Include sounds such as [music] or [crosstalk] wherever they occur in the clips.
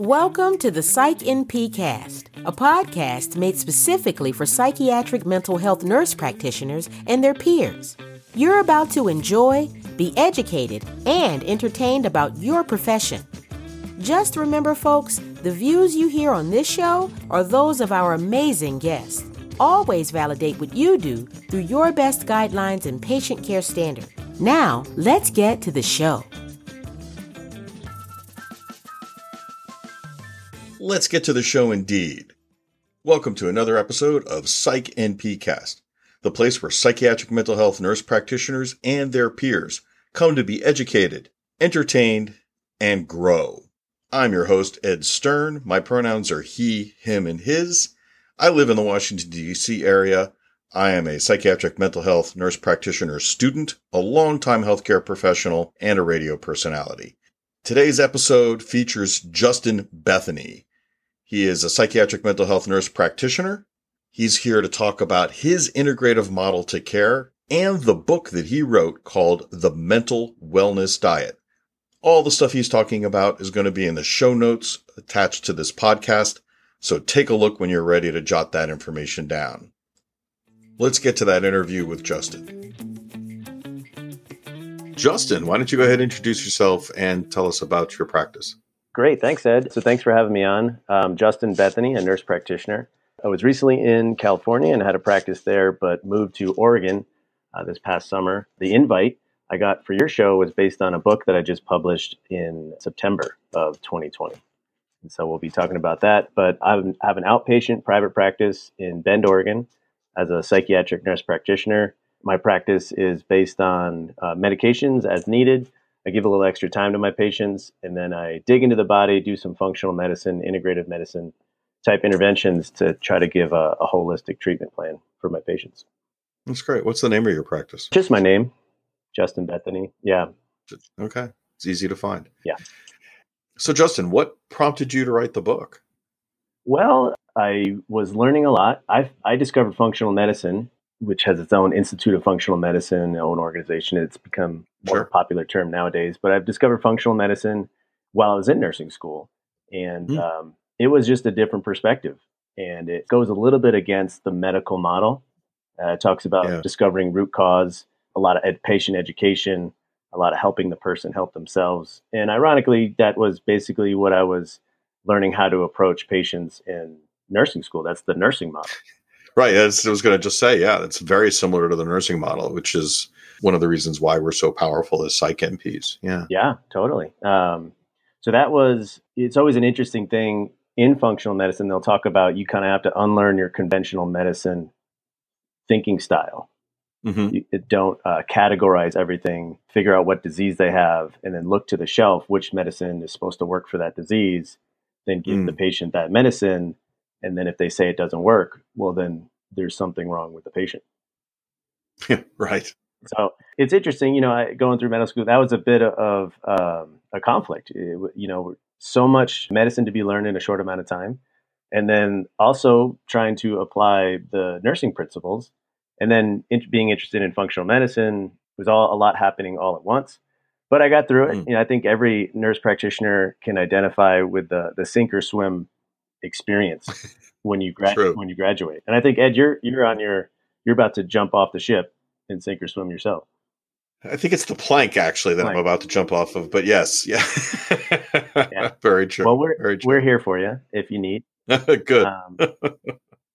Welcome to the Psych NP Cast, a podcast made specifically for psychiatric mental health nurse practitioners and their peers. You're about to enjoy, be educated, and entertained about your profession. Just remember, folks, the views you hear on this show are those of our amazing guests. Always validate what you do through your best guidelines and patient care standard. Now, let's get to the show. Let's get to the show indeed. Welcome to another episode of Psych NP Cast, the place where psychiatric mental health nurse practitioners and their peers come to be educated, entertained, and grow. I'm your host, Ed Stern. My pronouns are he, him, and his. I live in the Washington, D.C. area. I am a psychiatric mental health nurse practitioner student, a longtime healthcare professional, and a radio personality. Today's episode features Justin Bethany. He is a psychiatric mental health nurse practitioner. He's here to talk about his integrative model to care and the book that he wrote called The Mental Wellness Diet. All the stuff he's talking about is going to be in the show notes attached to this podcast. So take a look when you're ready to jot that information down. Let's get to that interview with Justin. Justin, why don't you go ahead and introduce yourself and tell us about your practice? Great. Thanks, Ed. So thanks for having me on. Um, Justin Bethany, a nurse practitioner. I was recently in California and had a practice there, but moved to Oregon uh, this past summer. The invite I got for your show was based on a book that I just published in September of 2020. And so we'll be talking about that. But I have an outpatient private practice in Bend, Oregon as a psychiatric nurse practitioner. My practice is based on uh, medications as needed I give a little extra time to my patients, and then I dig into the body, do some functional medicine, integrative medicine type interventions to try to give a, a holistic treatment plan for my patients. That's great. What's the name of your practice? Just my name, Justin Bethany. Yeah. Okay. It's easy to find. Yeah. So, Justin, what prompted you to write the book? Well, I was learning a lot. I, I discovered functional medicine which has its own Institute of Functional Medicine, own organization. It's become more sure. popular term nowadays. But I've discovered functional medicine while I was in nursing school, and mm. um, it was just a different perspective. And it goes a little bit against the medical model. Uh, it talks about yeah. discovering root cause, a lot of ed- patient education, a lot of helping the person help themselves. And ironically, that was basically what I was learning how to approach patients in nursing school. That's the nursing model. Right. I was going to just say, yeah, it's very similar to the nursing model, which is one of the reasons why we're so powerful as psych NPs. Yeah. Yeah, totally. Um, so that was, it's always an interesting thing in functional medicine. They'll talk about you kind of have to unlearn your conventional medicine thinking style. Mm-hmm. You don't uh, categorize everything, figure out what disease they have, and then look to the shelf which medicine is supposed to work for that disease. Then give mm. the patient that medicine and then if they say it doesn't work, well, then there's something wrong with the patient. [laughs] Yeah, right. So it's interesting, you know, I, going through medical school, that was a bit of um, a conflict. It, you know, so much medicine to be learned in a short amount of time. And then also trying to apply the nursing principles. And then in, being interested in functional medicine was all a lot happening all at once. But I got through it. Mm. You know, I think every nurse practitioner can identify with the the sink or swim experience [laughs] when you gra- when you graduate. And I think Ed, you're you're on your you're about to jump off the ship and sink or swim yourself. I think it's the plank actually that plank. I'm about to jump off of. But yes, yeah, yeah. [laughs] very true. Well, we're true. we're here for you if you need. [laughs] Good. Um,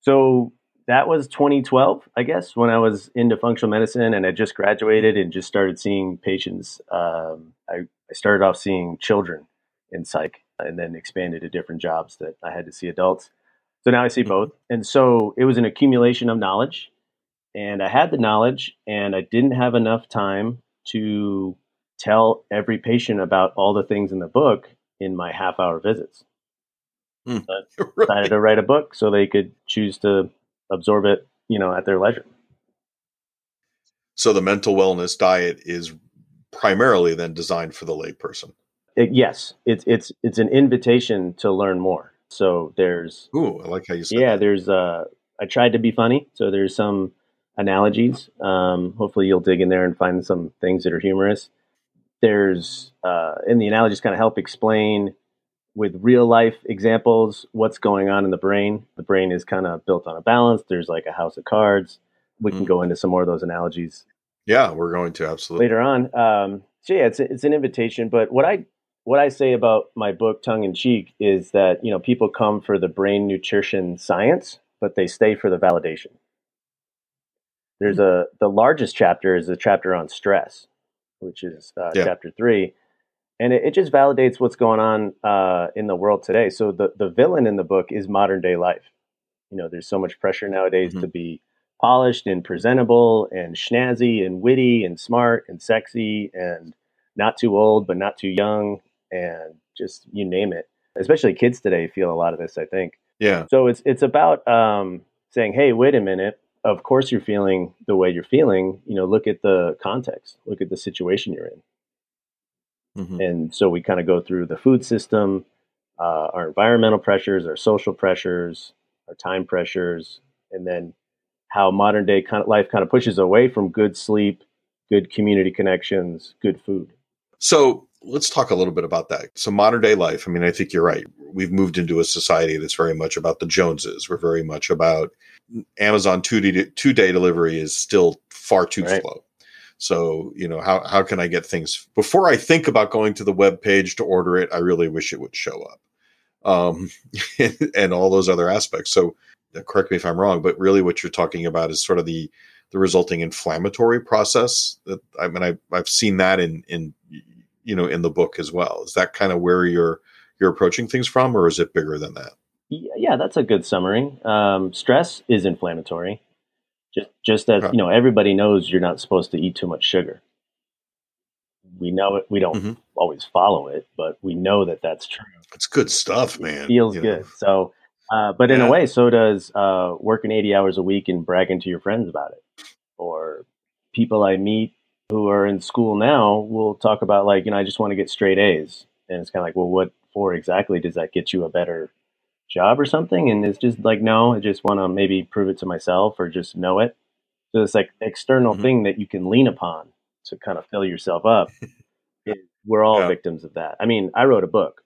so that was 2012, I guess, when I was into functional medicine and I just graduated and just started seeing patients. Um, I, I started off seeing children in psych and then expanded to different jobs that I had to see adults. So now I see mm-hmm. both. And so it was an accumulation of knowledge. And I had the knowledge, and I didn't have enough time to tell every patient about all the things in the book in my half hour visits. Mm, I [laughs] decided to write a book so they could choose to absorb it, you know, at their leisure. So the mental wellness diet is primarily then designed for the layperson. It, yes, it's it's it's an invitation to learn more. So there's ooh, I like how you said. Yeah, that. there's uh, I tried to be funny, so there's some analogies. Um, hopefully, you'll dig in there and find some things that are humorous. There's uh, and the analogies kind of help explain with real life examples, what's going on in the brain. The brain is kind of built on a balance. There's like a house of cards. We can mm. go into some more of those analogies. Yeah, we're going to absolutely later on. Um, so yeah, it's it's an invitation. But what I what I say about my book, tongue in cheek, is that you know people come for the brain nutrition science, but they stay for the validation. There's a the largest chapter is the chapter on stress, which is uh, yeah. chapter three, and it, it, just validates what's going on uh, in the world today. So the the villain in the book is modern day life. You know, there's so much pressure nowadays mm-hmm. to be polished and presentable and snazzy and witty and smart and sexy and not too old but not too young and just you name it. Especially kids today feel a lot of this. I think. Yeah. So it's it's about um, saying, hey, wait a minute. Of course, you're feeling the way you're feeling. You know, look at the context. Look at the situation you're in Mm-hmm. And so we kind of go through the food system, uh, our environmental pressures, our social pressures, our time pressures, and then how modern day kind of life kind of pushes away from good sleep, good community connections, good food. So let's talk a little bit about that. So modern day life, I mean, I think you're right. We've moved into a society that's very much about the Joneses. We're very much about Amazon two day, two day delivery is still far too right. slow. So, you know, how, how can I get things before I think about going to the web page to order it? I really wish it would show up. Um, [laughs] and, and all those other aspects. So, correct me if I'm wrong, but really what you're talking about is sort of the, the resulting inflammatory process that I mean, I, I've seen that in, in, you know, in the book as well. Is that kind of where you're, you're approaching things from, or is it bigger than that? Yeah, that's a good summary. Um, stress is inflammatory. Just just as you know, everybody knows you're not supposed to eat too much sugar. We know it. We don't mm-hmm. always follow it, but we know that that's true. It's good stuff, man. It feels good. Know. So, uh, but in a way, so does uh, working 80 hours a week and bragging to your friends about it. Or people I meet who are in school now will talk about like, you know, I just want to get straight A's. And it's kind of like, well, what for exactly? Does that get you a better job or something? And it's just like no i just want to maybe prove it to myself or just know it. So it's like external mm-hmm. thing that you can lean upon to kind of fill yourself up. [laughs] We're all yeah. victims of that. I mean i wrote a book.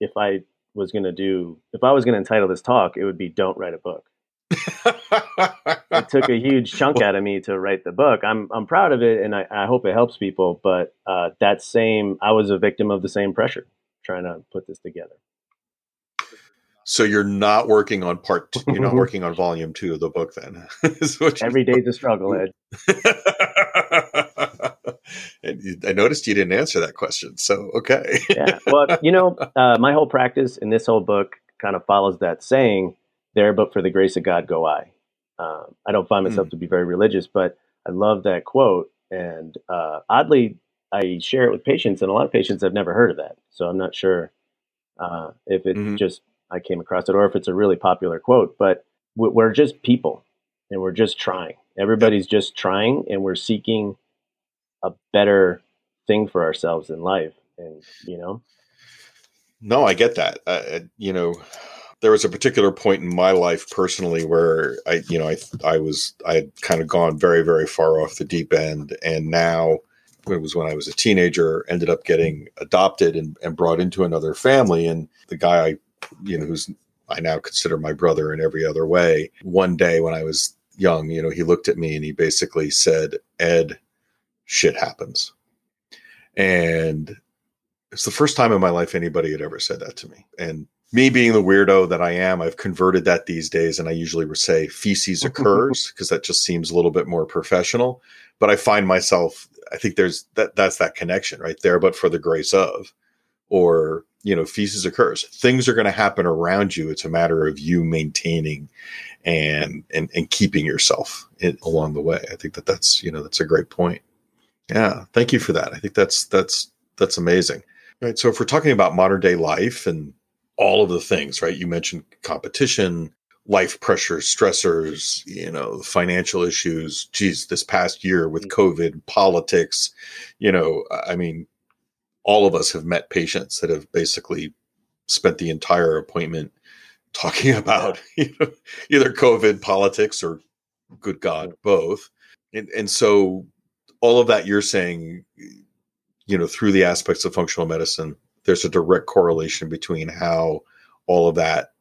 If i was going to do if i was going to entitle this talk it would be don't write a book [laughs] it took a huge chunk out of me to write the book i'm, I'm proud of it and I, I hope it helps people but uh, that same i was a victim of the same pressure trying to put this together so you're not working on part. you you're not [laughs] working on volume two of the book then. [laughs] Every day's a struggle, Ed. and I noticed you didn't answer that question. So okay. yeah. Well, you know, uh, my whole practice in this whole book kind of follows that saying, "There, but for the grace of God, go I." Uh, I don't find myself mm. to be very religious, but I love that quote, and uh, oddly, I share it with patients, and a lot of patients have never heard of that. So I'm not sure uh, if it's mm-hmm. just I came across it, or if it's a really popular quote. But we're just people, and we're just trying. Everybody's just trying, and we're seeking a better thing for ourselves in life. And you know, no, I get that. You know, there was a particular point in my life personally where I, you know, I, I was, I had kind of gone very, very far off the deep end, and now it was when I was a teenager, ended up getting adopted and, and brought into another family. And the guy I you know, who's I now consider my brother in every other way. One day when I was young, you know, he looked at me and he basically said, Ed, shit happens. And it's the first time in my life anybody had ever said that to me. And me being the weirdo that I am, I've converted that these days. And I usually say feces [laughs] occurs because that just seems a little bit more professional. But I find myself, I think there's that, that's that connection right there, but for the grace of, or you know feces occurs. Things are going to happen around you. It's a matter of you maintaining and and, and keeping yourself in, along the way. I think that that's you know that's a great point. Yeah thank you for that. I think that's that's that's amazing. Right so if we're talking about modern day life and all of the things right you mentioned competition life pressures stressors you know financial issues geez this past year with mm. covid politics you know i mean all of us have met patients that have basically spent the entire appointment [laughs] talking about [laughs] you know, either COVID, politics, or good God, both. And, and so all of that you're saying, you know, through the aspects of functional medicine, there's a direct correlation between how all of that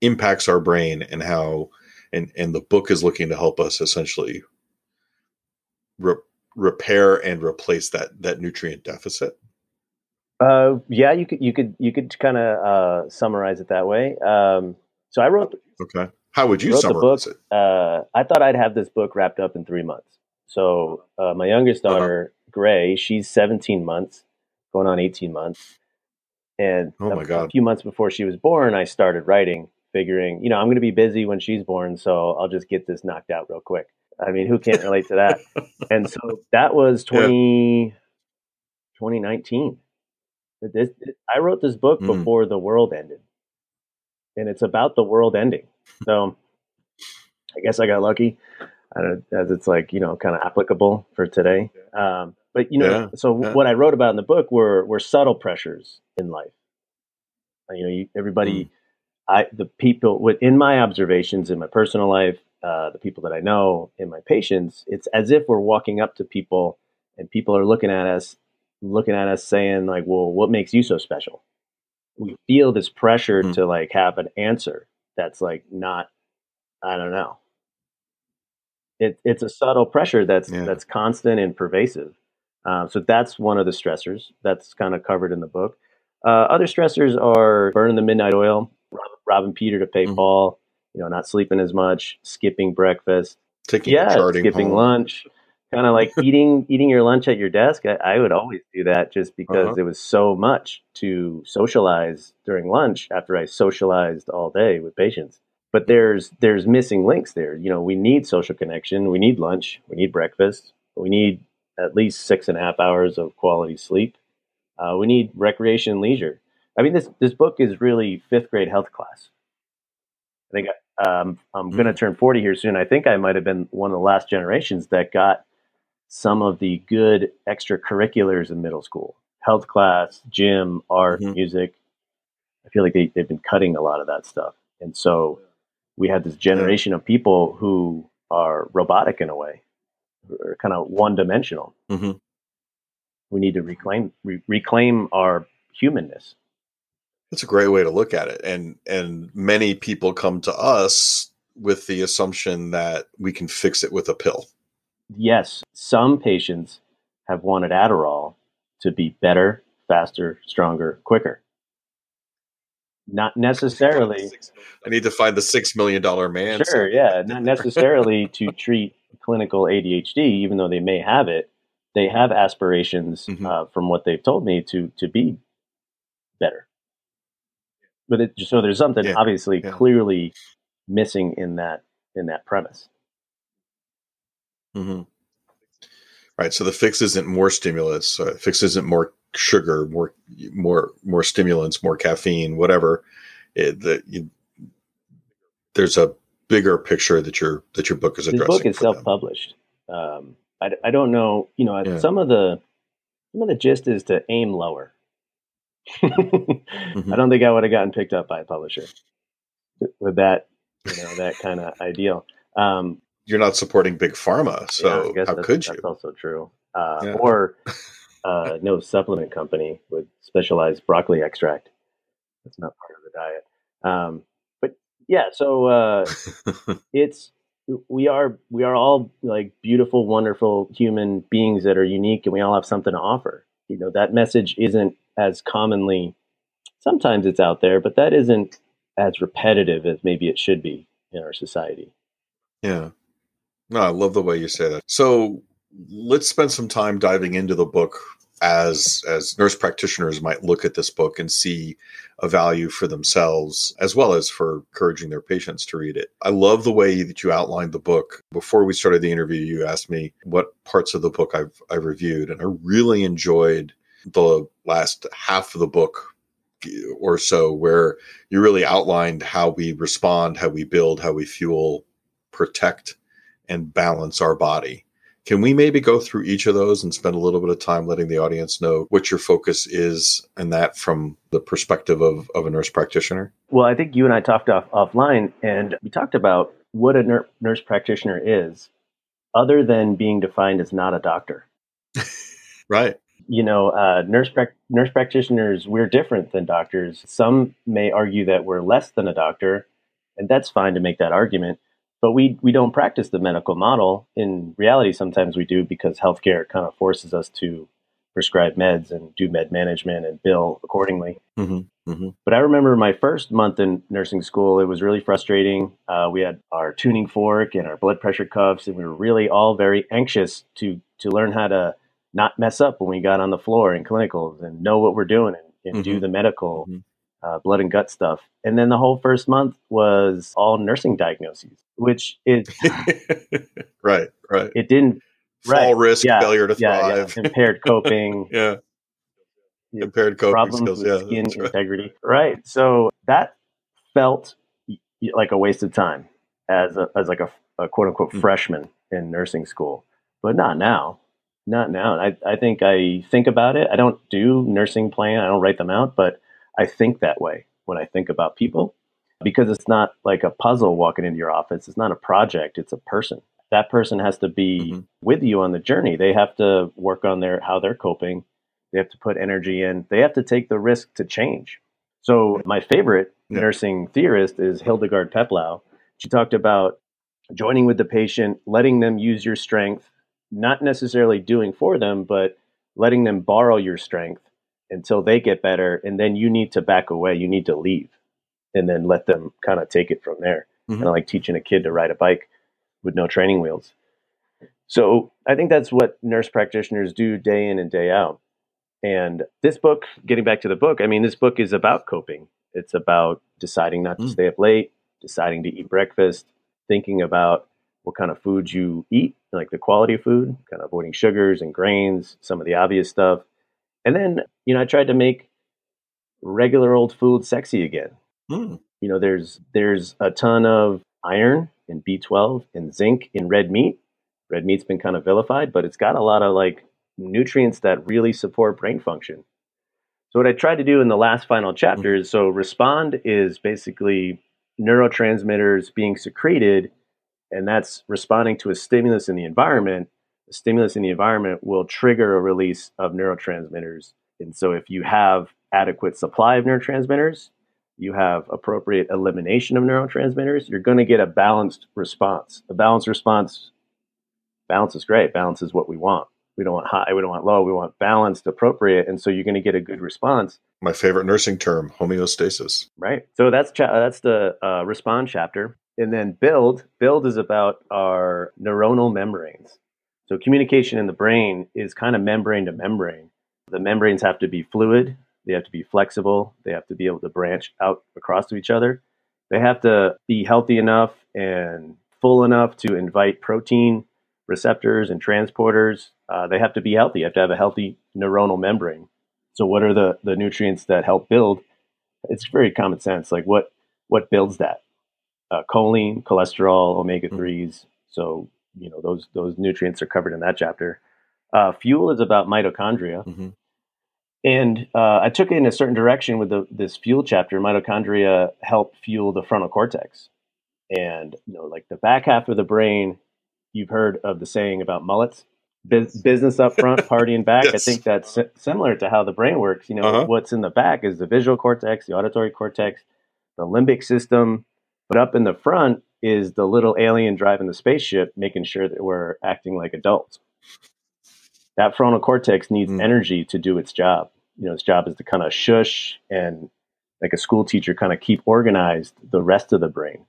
impacts our brain and how and and the book is looking to help us essentially re- repair and replace that that nutrient deficit. Uh, yeah you could you could you could kind of uh, summarize it that way. Um, so i wrote okay. How would you the book summarize it? uh, i thought i'd have this book wrapped up in three months. So uh, my youngest Uh-huh. daughter gray she's 17 months going on 18 months. And Oh a- my a God. few months before she was born i started writing figuring you know i'm going to be busy when she's born so i'll just get this knocked out real quick. I mean who can't relate to that? [laughs] And so that was 20, 2019 It- it- it- i wrote this book Mm. before the world ended. And it's about the world ending. So i guess i got lucky. I don't, as it's like you know kind of applicable for today. Um, but you know Yeah, so yeah. what i wrote about in the book were were subtle pressures in life Uh, you know you, everybody Mm. i the people within my observations in my personal life uh, the people that i know in my patients it's as if we're walking up to people and people are looking at us looking at us saying like well what makes you so special we feel this pressure Mm. to like have an answer that's like not i don't know it, it's a subtle pressure that's Yeah. that's constant and pervasive um, so that's one of the stressors that's kind of covered in the book uh, other stressors are burning the midnight oil robbing peter to pay Mhm. paul you know not sleeping as much skipping breakfast taking yeah, skipping home. lunch, kind of like [laughs] eating eating your lunch at your desk. I, I would always do that just because Uh-huh. it was so much to socialize during lunch after I socialized all day with patients. But there's there's missing links there. You know, we need social connection, we need lunch, we need breakfast, we need at least six and a half hours of quality sleep. Uh, we need recreation and leisure. I mean, this this book is really fifth grade health class. I think um, I'm going to turn 40 here soon. I think I might have been one of the last generations that got some of the good extracurriculars in middle school health class, gym, art, Mhm. music. I feel like they, they've been cutting a lot of that stuff. And so we had this generation of people who are robotic in a way, or kind of one dimensional. Mhm. We need to reclaim re- reclaim our humanness. That's a great way to look at it. And and many people come to us with the assumption that we can fix it with a pill. yes, some patients have wanted Adderall to be better, faster, stronger, quicker. Not necessarily, [laughs] I need to find the six million dollar man. sure, yeah, not necessarily to treat clinical ADHD, even though they may have it. They have aspirations, Mhm. uh, from what they've told me, to to be better. But it, just so there's something Yeah, obviously yeah. clearly missing in that in that premise. hmm Right. So the fix isn't more stimulus. Uh, fix isn't more sugar, more more more stimulants, more caffeine, whatever. It, the, you, there's a bigger picture that your that your book is addressing. book is self-published. Um, I, I don't know, you know, Yeah. some of the some of the gist is to aim lower. [laughs] Mm-hmm. I don't think I would have gotten picked up by a publisher with that, you know, that [laughs] kind of ideal. Um, You're not supporting big pharma, yeah, so guess how that's, could you? That's also true. Uh, Yeah. Or [laughs] uh, no supplement company with specialized broccoli extract. That's not part of the diet. Um, yeah, so uh, [laughs] it's we are we are all like beautiful, wonderful human beings that are unique, and we all have something to offer. You know that message isn't as commonly. Sometimes it's out there, but that isn't as repetitive as maybe it should be in our society. Yeah. No, I love the way you say that. So let's spend some time diving into the book as as nurse practitioners might look at this book and see a value for themselves as well as for encouraging their patients to read it. I love the way that you outlined the book. Before we started the interview, you asked me what parts of the book I've I've reviewed and I really enjoyed the last half of the book or so where you really outlined how we respond, how we build, how we fuel, protect and balance our body. Can we maybe go through each of those and spend a little bit of time letting the audience know what your focus is and that from the perspective of, of a nurse practitioner? Well, I think you and I talked off offline, and we talked about what a ner- nurse practitioner is, other than being defined as not a doctor. [laughs] Right. you know, uh, nurse pra- nurse practitioners, we're different than doctors. Some may argue that we're less than a doctor, and that's fine to make that argument. But we we don't practice the medical model. In reality, sometimes we do because healthcare kind of forces us to prescribe meds and do med management and bill accordingly. Mm-hmm, mm-hmm. But I remember my first month in nursing school, it was really frustrating. Uh, we had our tuning fork and our blood pressure cuffs, and we were really all very anxious to to learn how to not mess up when we got on the floor in clinicals and know what we're doing and, and mm-hmm. do the medical mm-hmm. Uh, blood and gut stuff. And then the whole first month was all nursing diagnoses, which is [laughs] right, right. It didn't fall right. risk, yeah, failure to yeah, thrive, yeah. impaired coping, [laughs] yeah, impaired coping problems skills, with skin right. integrity, right. So that felt like a waste of time as a, as like a, a quote unquote mm-hmm. freshman in nursing school, but not now. Not now. I, I think I think about it. I don't do nursing plan. I don't write them out, but I think that way when I think about people because it's not like a puzzle walking into your office. It's not a project. It's a person. That person has to be mm-hmm. with you on the journey. They have to work on their how they're coping. They have to put energy in. They have to take the risk to change. So my favorite yeah. nursing theorist is Hildegard Peplau. She talked about joining with the patient, letting them use your strength, not necessarily doing for them, but letting them borrow your strength until they get better. And then you need to back away. You need to leave and then let them kind of take it from there. Mm-hmm. Kind of like teaching a kid to ride a bike with no training wheels. So I think that's what nurse practitioners do day in and day out. And this book, getting back to the book, I mean, this book is about coping. It's about deciding not to mm. stay up late, deciding to eat breakfast, thinking about what kind of food you eat, like the quality of food, kind of avoiding sugars and grains, some of the obvious stuff. And then, you know, I tried to make regular old food sexy again. Mm. You know, there's there's a ton of iron and B12 and zinc in red meat. Red meat's been kind of vilified, but it's got a lot of like nutrients that really support brain function. So what I tried to do in the last final chapter mm. is so respond is basically neurotransmitters being secreted and that's responding to a stimulus in the environment. Stimulus in the environment will trigger a release of neurotransmitters. And so, if you have adequate supply of neurotransmitters, you have appropriate elimination of neurotransmitters, you're going to get a balanced response. A balanced response, balance is great. Balance is what we want. We don't want high, we don't want low, we want balanced, appropriate. And so you're going to get a good response. My favorite nursing term, homeostasis. Right. So that's cha- that's the uh, respond chapter and then build build is about our neuronal membranes so communication in the brain is kind of membrane to membrane. The membranes have to be fluid they have to be flexible they have to be able to branch out across to each other. They have to be healthy enough and full enough to invite protein receptors and transporters. Uh, they have to be healthy you have to have a healthy neuronal membrane. So what are the the nutrients that help build? It's very common sense like what what builds that? Uh, choline, cholesterol, omega 3s. Mm-hmm. So, you know, those, those nutrients are covered in that chapter. Uh, fuel is about mitochondria. Mm-hmm. And uh, I took it in a certain direction with the, this fuel chapter. Mitochondria help fuel the frontal cortex. And, you know, like the back half of the brain, you've heard of the saying about mullets business up front, party in back. [laughs] yes. I think that's similar to how the brain works. You know, uh-huh. what's in the back is the visual cortex, the auditory cortex, the limbic system, but up in the front is the little alien driving the spaceship, making sure that we're acting like adults. That frontal cortex needs mm. energy to do its job. You know, its job is to kind of shush and, like a school teacher, kind of keep organized the rest of the brain.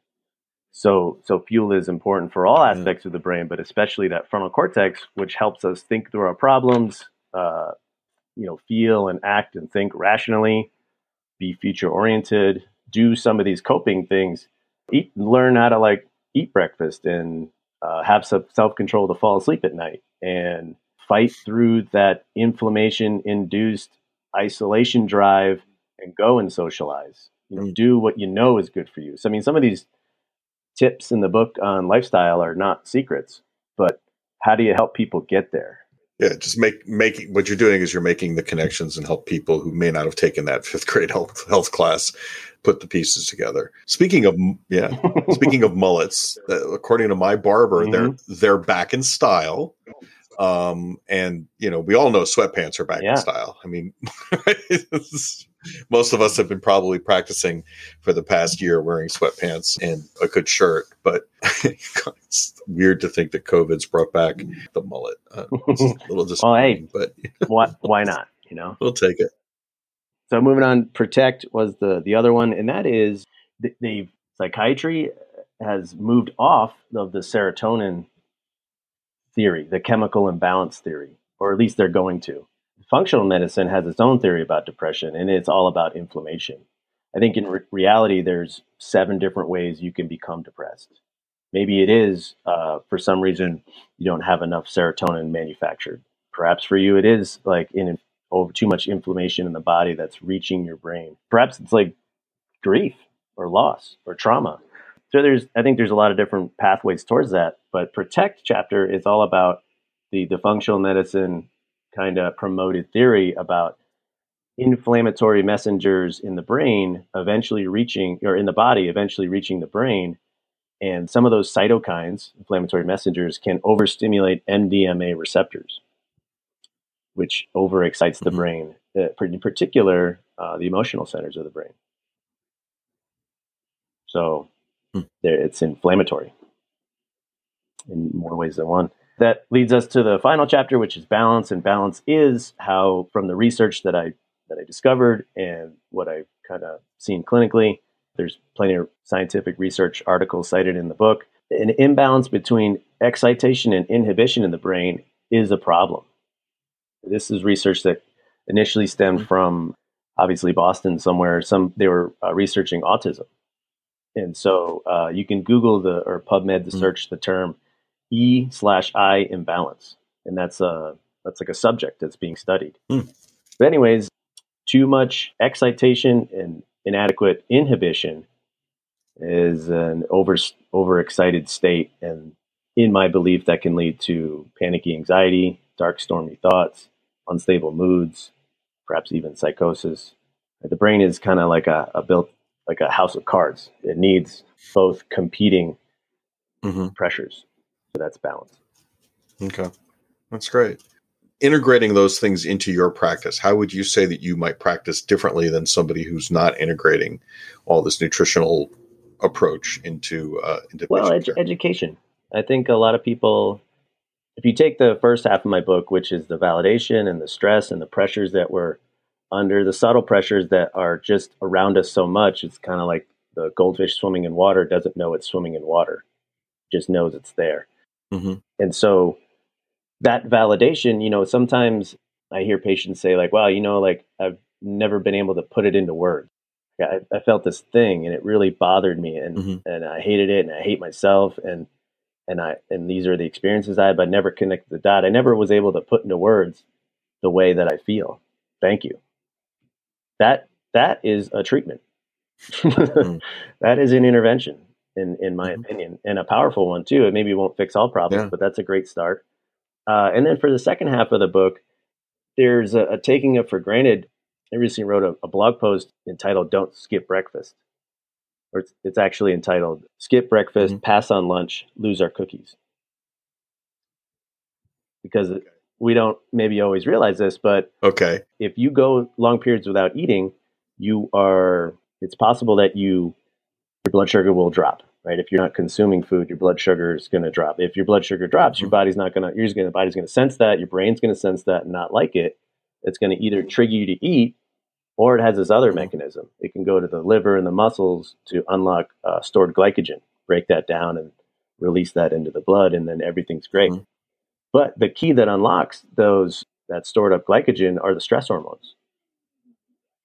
So, so fuel is important for all aspects mm. of the brain, but especially that frontal cortex, which helps us think through our problems, uh, you know, feel and act and think rationally, be future oriented, do some of these coping things eat, learn how to like eat breakfast and uh, have some self control to fall asleep at night and fight through that inflammation induced isolation drive and go and socialize. You know, do what you know is good for you. So, I mean, some of these tips in the book on lifestyle are not secrets, but how do you help people get there? Yeah, just make making what you're doing is you're making the connections and help people who may not have taken that [laughs] fifth grade health health class put the pieces together. Speaking of yeah, [laughs] speaking of mullets, uh, according to my barber, mm-hmm. they're they're back in style. Um, and you know, we all know sweatpants are back Yeah. in style. I mean, [laughs] most of us have been probably practicing for the past year wearing sweatpants and a good shirt, but [laughs] it's weird to think that COVID's brought back the mullet. Uh, it's a [laughs] little disappointing, but why, why not? You know? we'll take it. So moving on, protect was the the other one, and that is the, the psychiatry has moved off of the serotonin theory, the chemical imbalance theory, or at least they're going to. Functional medicine has its own theory about depression, and it's all about inflammation. I think in re- reality, there's seven different ways you can become depressed. Maybe it is uh, for some reason you don't have enough serotonin manufactured. Perhaps for you, it is like in over too much inflammation in the body that's reaching your brain. Perhaps it's like grief or loss or trauma. So there's I think there's a lot of different pathways towards that. But protect chapter is all about the, the functional medicine kind of promoted theory about inflammatory messengers in the brain eventually reaching or in the body eventually reaching the brain and some of those cytokines inflammatory messengers can overstimulate NMDA receptors which overexcites the Mhm. brain, uh, in particular uh, the emotional centers of the brain. So Hmm. there, it's inflammatory in more ways than one. That leads us to the final chapter, which is balance. And balance is how, from the research that I that I discovered and what I've kind of seen clinically, there's plenty of scientific research articles cited in the book. An imbalance between excitation and inhibition in the brain is a problem. This is research that initially stemmed from obviously Boston somewhere. Some they were uh, researching autism, and so uh, you can Google the or PubMed to Mhm. search the term E slash I imbalance, and that's a that's like a subject that's being studied. Hmm. But anyways, too much excitation and inadequate inhibition is an over overexcited state, and in my belief, that can lead to panicky anxiety, dark, stormy thoughts, unstable moods, perhaps even psychosis. The brain is kind of like a, a built like a house of cards. It needs both competing hmm pressures. So that's balance. Okay. That's great. Integrating those things into your practice, how would you say that you might practice differently than somebody who's not integrating all this nutritional approach into uh, into Well, care? education. I think a lot of people, if you take the first half of my book, which is the validation and the stress and the pressures that we're under, the subtle pressures that are just around us so much, it's kind of like the goldfish swimming in water doesn't know it's swimming in water, just knows it's there. Mhm. And so that validation, you know, sometimes I hear patients say, like, wow, you know, like I've never been able to put it into words. I, I felt this thing and it really bothered me and, Mhm. and I hated it and I hate myself and and I and these are the experiences I had, but I never connected the dot. I never was able to put into words the way that I feel. Thank you. That that is a treatment. [laughs] That is an intervention, in in my Mhm. opinion, and a powerful one too. It maybe won't fix all problems, Yeah. but that's a great start. Uh, and then for the second half of the book, there's a, a taking it for granted. I recently wrote a, a blog post entitled "Don't Skip Breakfast," or it's, it's actually entitled "Skip Breakfast, Mhm. Pass on Lunch, Lose Our Cookies," because we don't maybe always realize this, but Okay. if you go long periods without eating, you are it's possible that you your blood sugar will drop, right? If you're not consuming food, your blood sugar is going to drop. If your blood sugar drops, your Mhm. body's not going to your gonna, body's going to sense that, your brain's going to sense that and not like it. It's going to either trigger you to eat or it has this other Mhm. mechanism. It can go to the liver and the muscles to unlock uh, stored glycogen, break that down and release that into the blood and then everything's great. Mhm. But the key that unlocks those that stored up glycogen are the stress hormones.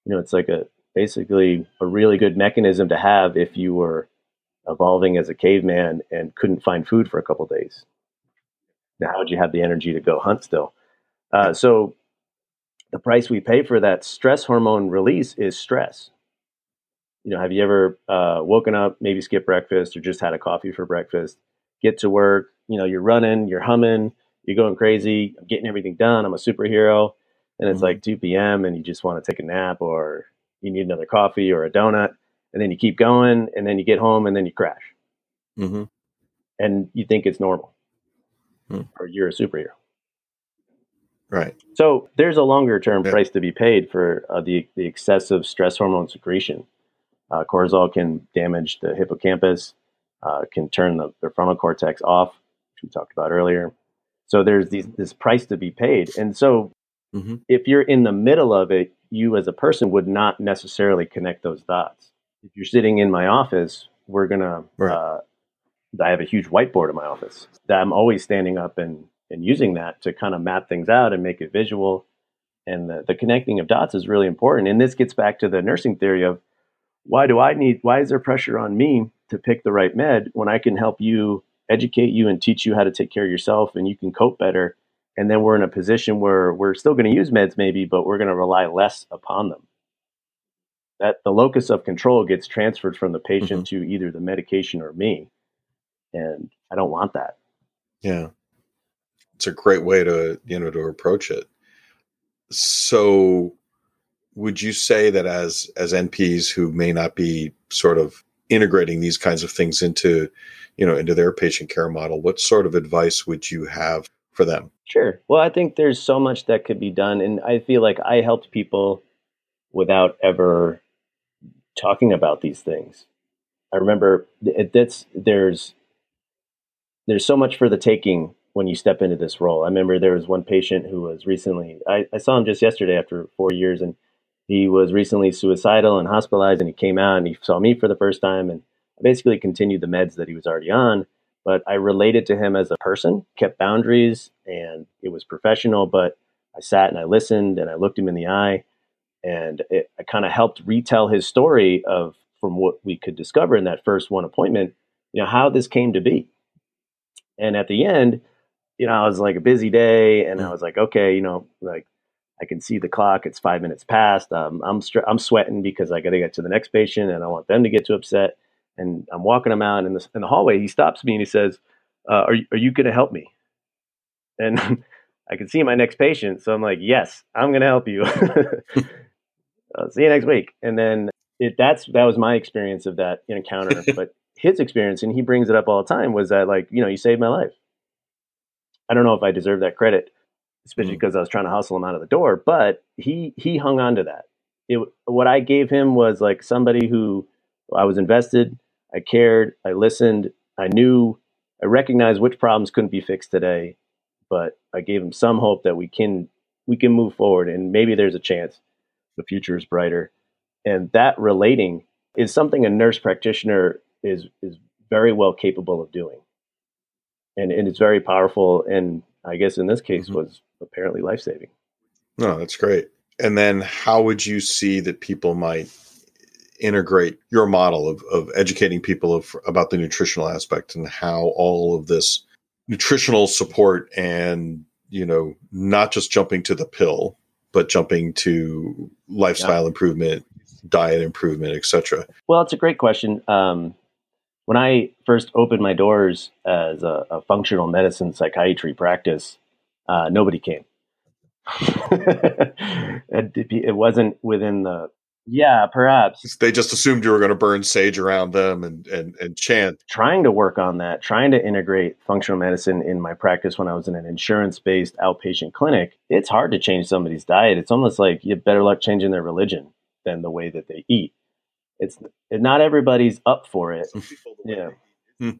You know, it's like a basically a really good mechanism to have if you were evolving as a caveman and couldn't find food for a couple days. Now, how would you have the energy to go hunt still? Uh, so, the price we pay for that stress hormone release is stress. You know, have you ever uh, woken up, maybe skipped breakfast, or just had a coffee for breakfast? Get to work, you know, you're running, you're humming, you're going crazy. I'm getting everything done. I'm a superhero, and it's Mhm. like 2 p.m. and you just want to take a nap, or you need another coffee or a donut, and then you keep going, and then you get home, and then you crash, hmm and you think it's normal, Hmm. or you're a superhero. Right. So there's a longer term yeah. price to be paid for uh, the the excessive stress hormone secretion. Uh, cortisol can damage the hippocampus, uh, can turn the, the, frontal cortex off, which we talked about earlier. So there's these, this price to be paid, and so mm-hmm. if you're in the middle of it, you as a person would not necessarily connect those dots. If you're sitting in my office, we're gonna. Uh, I have a huge whiteboard in my office that I'm always standing up and and using that to kind of map things out and make it visual. And the, the connecting of dots is really important. And this gets back to the nursing theory of why do I need, why is there pressure on me to pick the right med when I can help you, educate you, and teach you how to take care of yourself and you can cope better? And then we're in a position where we're still going to use meds maybe, but we're going to rely less upon them. That the locus of control gets transferred from the patient mm-hmm. to either the medication or me. And I don't want that. Yeah it's a great way to you know to approach it so would you say that as as nps who may not be sort of integrating these kinds of things into you know into their patient care model what sort of advice would you have for them? Sure. Well i think there's so much that could be done and i feel like i helped people without ever talking about these things. I remember that's there's there's so much for the taking when you step into this role. I remember there was one patient who was recently, I, I, saw him just yesterday after four years, and he was recently suicidal and hospitalized, and he came out and he saw me for the first time, and I basically continued the meds that he was already on. But I related to him as a person, kept boundaries, and it was professional. But I sat and I listened and I looked him in the eye, and it, I kind of helped retell his story of from what we could discover in that first one appointment, you know, how this came to be. And at the end, you know, I was like a busy day, and I mm. was like, okay, you know, like I can see the clock; it's five minutes past. Um, I'm str- I'm sweating because I got to get to the next patient, and I want them to get too upset. And I'm walking him out in the in the hallway. He stops me and he says, uh, "Are you, are you going to help me?" And [laughs] I can see my next patient, so I'm like, "Yes, I'm going to help you." [laughs] I'll see you next week. And then it, that's that was my experience of that encounter. [laughs] but his experience, and he brings it up all the time, was that like you know you saved my life I don't know if I deserve that credit, especially mm. because I was trying to hustle him out of the door. But he he hung on to that. It, what I gave him was like somebody who I was invested, I cared, I listened, I knew, I recognized which problems couldn't be fixed today, but I gave him some hope that we can we can move forward and maybe there's a chance the future is brighter. And that relating is something a nurse practitioner is is very well capable of doing and, and it's very powerful. And I guess in this case mm-hmm. was apparently life saving. No, that's great. And then how would you see that people might integrate your model of, of educating people of, about the nutritional aspect and how all of this nutritional support and, you know, not just jumping to the pill, but jumping to lifestyle yeah. improvement, diet improvement, etc. Well, it's a great question. Um, when I first opened my doors as a, a functional medicine psychiatry practice, uh, nobody came. [laughs] it, wasn't within the yeah perhaps they just assumed you were going to burn sage around them and, and and chant trying to work on that trying to integrate functional medicine in my practice when i was in an insurance based outpatient clinic it's hard to change somebody's diet it's almost like you have better luck changing their religion than the way that they eat it's not everybody's up for it. Yeah. Hmm.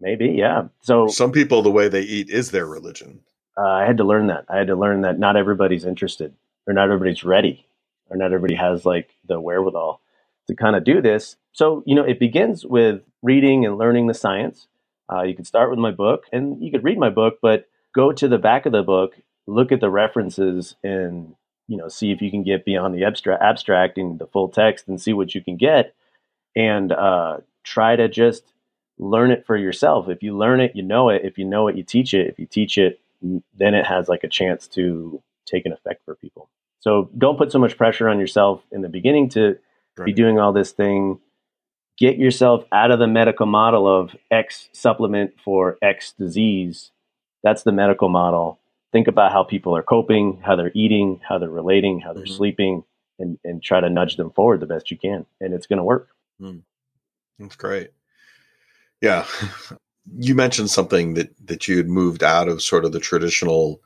Maybe, yeah. So some people, the way they eat is their religion. Uh, I had to learn that. I had to learn that not everybody's interested, or not everybody's ready, or not everybody has like the wherewithal to kind of do this. So you know, it begins with reading and learning the science. Uh, you could start with my book, and you could read my book, but go to the back of the book, look at the references, and you know see if you can get beyond the abstract abstracting the full text and see what you can get. And uh, try to just learn it for yourself. If you learn it you know it. If you know it you teach it. If you teach it then it has like a chance to take an effect for people so don't put so much pressure on yourself in the beginning to right. be doing all this thing get yourself out of the medical model of x supplement for x disease that's the medical model think about how people are coping, how they're eating, how they're relating, how they're mm-hmm. sleeping, and, and try to nudge them forward the best you can. And it's going to work. Mm. That's great. Yeah. [laughs] You mentioned something that, that you had moved out of sort of the traditional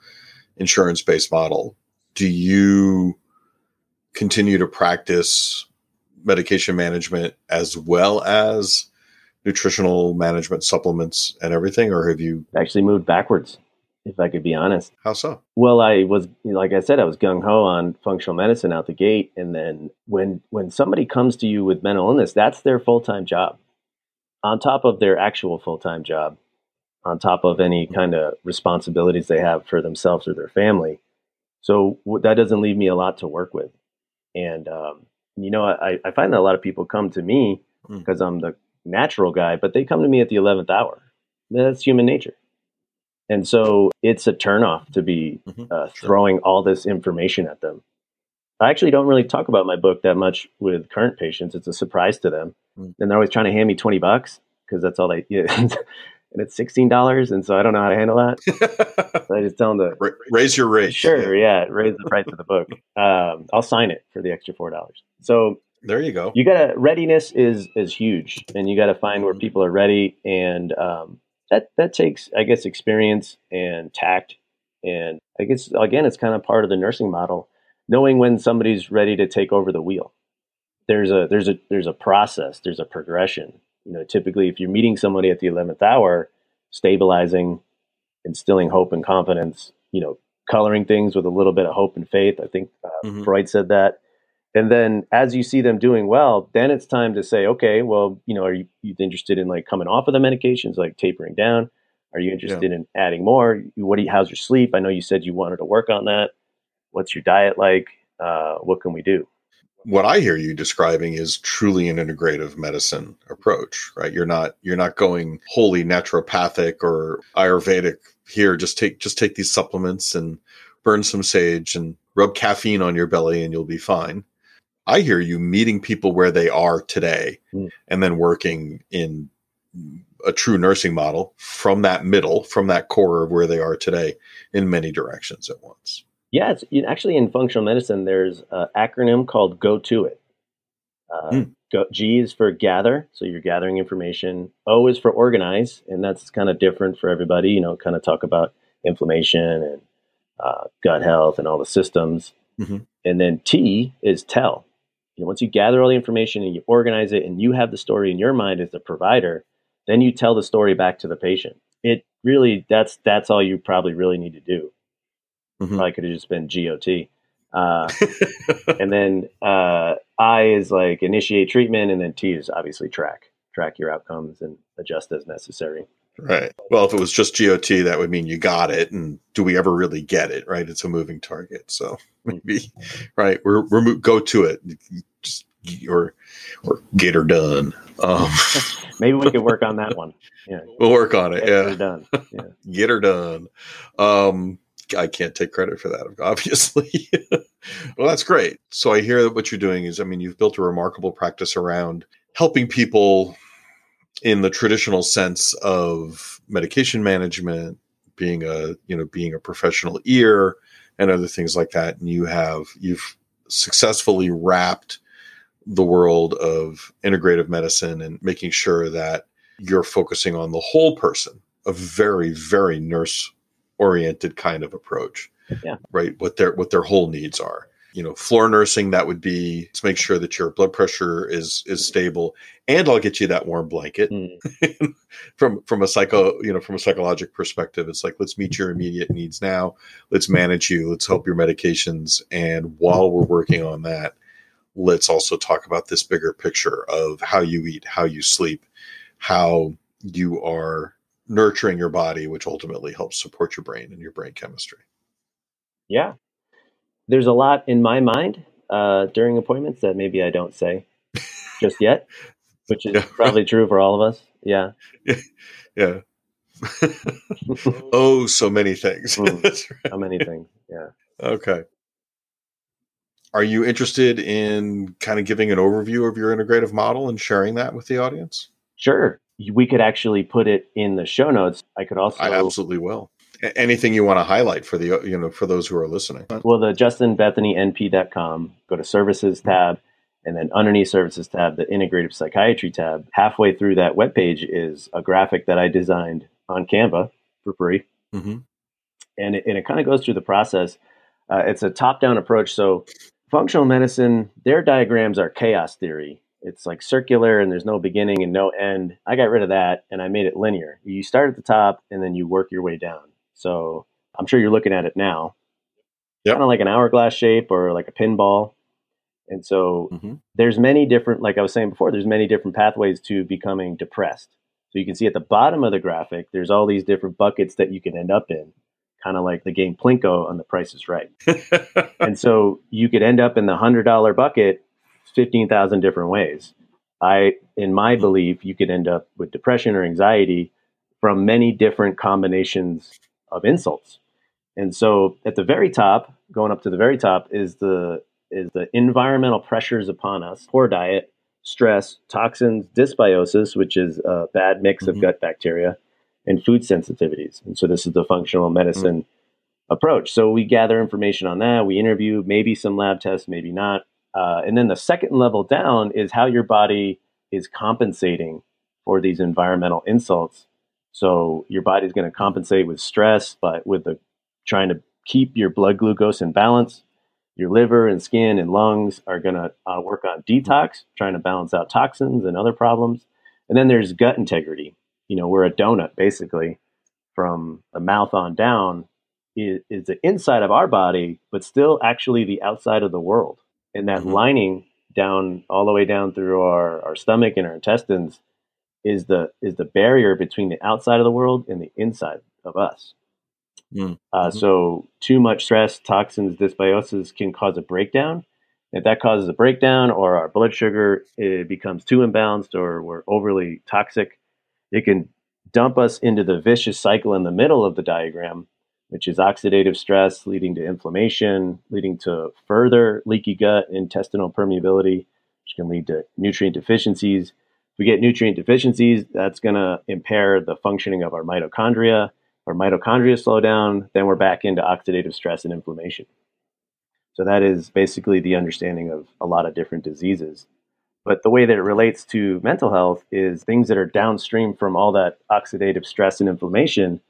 insurance based model, do you continue to practice medication management as well as nutritional management supplements and everything, or have you actually moved backwards? If I could be honest. How so? Well, I was like I said, I was gung ho on functional medicine out the gate, and then when when somebody comes to you with mental illness, that's their full time job, on top of their actual full time job, on top of any kind of responsibilities they have for themselves or their family. So that doesn't leave me a lot to work with, and um, you know, I, I find that a lot of people come to me because mm. I'm the natural guy, but they come to me at the 11th hour. That's human nature. And so it's a turnoff to be mm-hmm. uh, throwing all this information at them. I actually don't really talk about my book that much with current patients. It's a surprise to them. Mm. And they're always trying to hand me 20 bucks because that's all they, [laughs] yeah. And it's $16. And so I don't know how to handle that. so [laughs] I just tell them to raise your rate. Sure. Yeah. Raise the price of the book. [laughs] Um, I'll sign it for the extra $4. So there you go. You got to readiness is is huge, and you got to find where people are ready, and um, that that takes, I guess, experience and tact, and I guess again, it's kind of part of the nursing model, knowing when somebody's ready to take over the wheel. There's a there's a there's a process, there's a progression. You know, typically, if you're meeting somebody at the eleventh hour, stabilizing, instilling hope and confidence, you know, coloring things with a little bit of hope and faith. I think uh, mm-hmm. Freud said that and then as you see them doing well, then it's time to say, okay, well, you know, are you, you interested in like coming off of the medications, like tapering down? Are you interested yeah. in adding more? What do you, how's your sleep? I know you said you wanted to work on that. What's your diet like? Uh, what can we do? What I hear you describing is truly an integrative medicine approach, right? You're not you're not going wholly naturopathic or Ayurvedic here. Just take just take these supplements and burn some sage and rub caffeine on your belly and you'll be fine I hear you meeting people where they are today mm. and then working in a true nursing model from that middle, from that core of where they are today in many directions at once. Yeah, it's, actually in functional medicine, there's an acronym called GO to it. Uh, mm. go, G is for gather, so you're gathering information. O is for organize, and that's kind of different for everybody. You know, kind of talk about inflammation and uh, gut health and all the systems. Mm-hmm. And then T is tell you know, once you gather all the information and you organize it and you have the story in your mind as the provider, then you tell the story back to the patient. It really that's that's all you probably really need to do. Mm-hmm. Probably could have just been GOT. Uh, [laughs] and then uh, I is like initiate treatment, and then T is obviously track track your outcomes and adjust as necessary. Right. Well, if it was just GOT, that would mean you got it. And do we ever really get it? Right. It's a moving target. So [laughs] maybe, right. We're, we're go to it. Just, or, or get her done. Um, [laughs] maybe we could work on that one. Yeah. We'll work on it. Get yeah. Her done. Yeah. Get her done. Um, I can't take credit for that, [laughs] obviously. well, that's great. So I hear that what you're doing is, I mean, you've built a remarkable practice around helping people in the traditional sense of medication management, being a you know being a professional ear and other things like that, and you have you've successfully wrapped the world of integrative medicine and making sure that you're focusing on the whole person, a very very nurse oriented kind of approach. Yeah. Right. What their what their whole needs are you know floor nursing that would be to make sure that your blood pressure is is stable and i'll get you that warm blanket mm. [laughs] from from a psycho you know from a psychological perspective it's like let's meet your immediate needs now let's manage you let's help your medications and while we're working on that let's also talk about this bigger picture of how you eat how you sleep how you are nurturing your body which ultimately helps support your brain and your brain chemistry yeah there's a lot in my mind uh, during appointments that maybe I don't say just yet, which is yeah. [laughs] probably true for all of us. Yeah. [laughs] Yeah. [laughs] oh, so many things. Mm, right. So many things. Yeah. Okay. Are you interested in kind of giving an overview of your integrative model and sharing that with the audience? Sure. We could actually put it in the show notes. I could also. I absolutely will anything you want to highlight for the you know for those who are listening well the justinbethoneynp.com go to services tab and then underneath services tab the integrative psychiatry tab halfway through that web page is a graphic that i designed on canva for free mm-hmm. and it, and it kind of goes through the process. Uh, it's a top down approach. So functional medicine, their diagrams are chaos theory. It's like circular and there's no beginning and no end. I got rid of that and I made it linear. You start at the top and then you work your way down. So I'm sure you're looking at it now. Yep. Kind of like an hourglass shape or like a pinball. And so Mm-hmm. there's many different, like I was saying before, there's many different pathways to becoming depressed. So you can see at the bottom of the graphic, there's all these different buckets that you can end up in, kind of like the game Plinko on The Price is Right. [laughs] and so you could end up in the hundred dollar bucket, fifteen thousand different ways. I, in my belief, you could end up with depression or anxiety from many different combinations of insults. And so at the very top, going up to the very top, is the is the environmental pressures upon us, poor diet, stress, toxins, dysbiosis, which is a bad mix of Mhm. gut bacteria, and food sensitivities. And so this is the functional medicine approach. So we gather information on that. We interview, maybe some lab tests, maybe not. Uh, and then the second level down is how your body is compensating for these environmental insults. So your body's going to compensate with stress, but with the trying to keep your blood glucose in balance. Your liver and skin and lungs are going to uh, work on detox, trying to balance out toxins and other problems. And then there's gut integrity. You know, we're a donut basically from the mouth on down is, is the inside of our body, but still actually the outside of the world. And that Mhm. lining down all the way down through our, our stomach and our intestines is the is the barrier between the outside of the world and the inside of us. Mm. Uh, Mhm. So too much stress, toxins, dysbiosis can cause a breakdown. If that causes a breakdown, or our blood sugar it becomes too imbalanced, or we're overly toxic, it can dump us into the vicious cycle in the middle of the diagram, which is oxidative stress leading to inflammation, leading to further leaky gut, intestinal permeability, which can lead to nutrient deficiencies. If we get nutrient deficiencies, that's going to impair the functioning of our mitochondria. Our mitochondria slow down, then we're back into oxidative stress and inflammation. So that is basically the understanding of a lot of different diseases. But the way that it relates to mental health is things that are downstream from all that oxidative stress and inflammation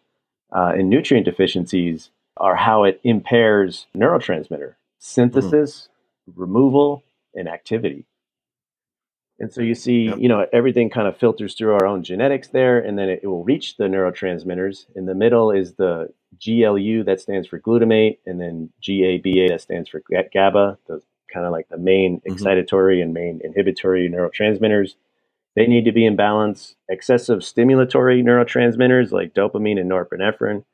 uh, and nutrient deficiencies are how it impairs neurotransmitter synthesis, removal, and activity. And so you see, Yep. you know, everything kind of filters through our own genetics there, and then it, it will reach the neurotransmitters. In the middle is the GLU that stands for glutamate, and then GABA that stands for GABA, those kind of like the main Mhm. excitatory and main inhibitory neurotransmitters. They need to be in balance. Excessive stimulatory neurotransmitters like dopamine and norepinephrine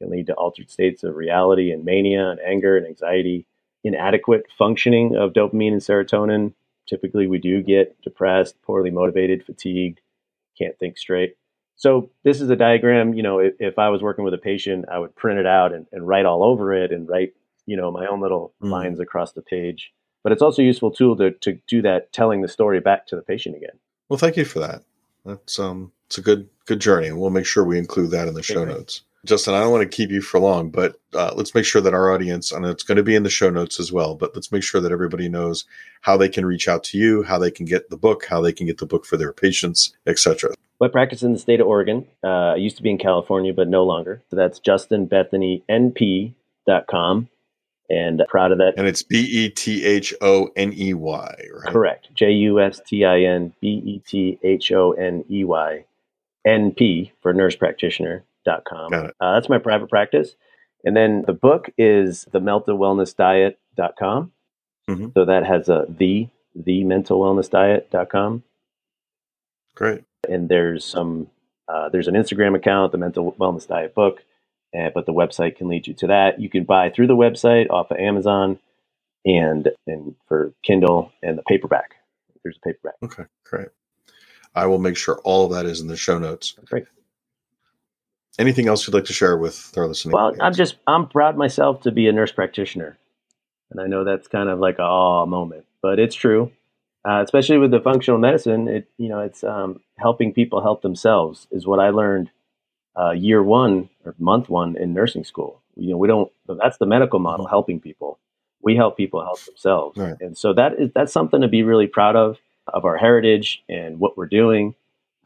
can lead to altered states of reality and mania and anger and anxiety. Inadequate functioning of dopamine and serotonin. Typically, we do get depressed, poorly motivated, fatigued, can't think straight. So, this is a diagram. You know, if, if I was working with a patient, I would print it out and, and write all over it and write, you know, my own little Mm. lines across the page. But it's also a useful tool to, to do that, telling the story back to the patient again. Well, thank you for that. That's um, it's a good good journey, and we'll make sure we include that in the show great. notes. Justin, I don't want to keep you for long, but uh, let's make sure that our audience, and it's going to be in the show notes as well, but let's make sure that everybody knows how they can reach out to you, how they can get the book, how they can get the book for their patients, etc. I practice in the state of Oregon. Uh, I used to be in California, but no longer. So that's justinbethoneynp.com. And proud of that. And it's B E T H O N E Y, right? Correct. J U S T I N B E T H O N E Y N P for nursepractitioner.com. Got it. Uh, that's my private practice. And then the book is the mentalwellnessdiet.com. Mhm. So that has a the, the mentalwellnessdiet.com. Great. and there's some uh, there's an Instagram account, the Mental Wellness Diet Book, uh, but the website can lead you to that. You can buy through the website off of Amazon, and and for Kindle and the paperback. There's a paperback. Okay, great. I will make sure all of that is in the show notes. Great. Anything else you'd like to share with our listening? Well, audience? I'm just I'm proud myself to be a nurse practitioner, and I know that's kind of like a awe moment, but it's true. Uh, especially with the functional medicine, it you know it's um, helping people help themselves is what I learned uh, year one or month one in nursing school. You know, we don't. That's the medical model, Mhm. helping people. We help people help themselves, Right. and so that is that's something to be really proud of of our heritage and what we're doing.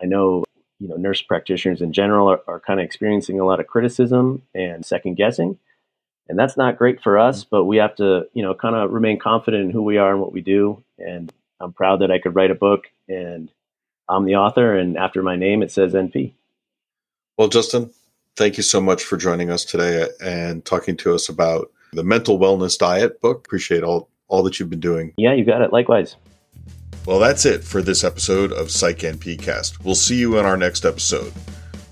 I know you know, nurse practitioners in general are, are kind of experiencing a lot of criticism and second guessing. And that's not great for us, but we have to, you know, kind of remain confident in who we are and what we do. And I'm proud that I could write a book and I'm the author. And after my name, it says NP. Well, Justin, thank you so much for joining us today and talking to us about the mental wellness diet book. Appreciate all, all that you've been doing. Yeah, you got it. Likewise. Well, that's it for this episode of Psych NP Cast. We'll see you in our next episode.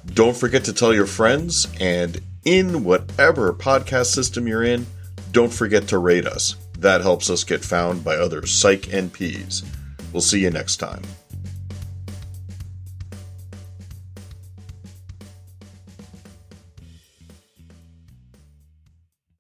Don't forget to tell your friends, and in whatever podcast system you're in, don't forget to rate us. That helps us get found by other Psych NPs. We'll see you next time.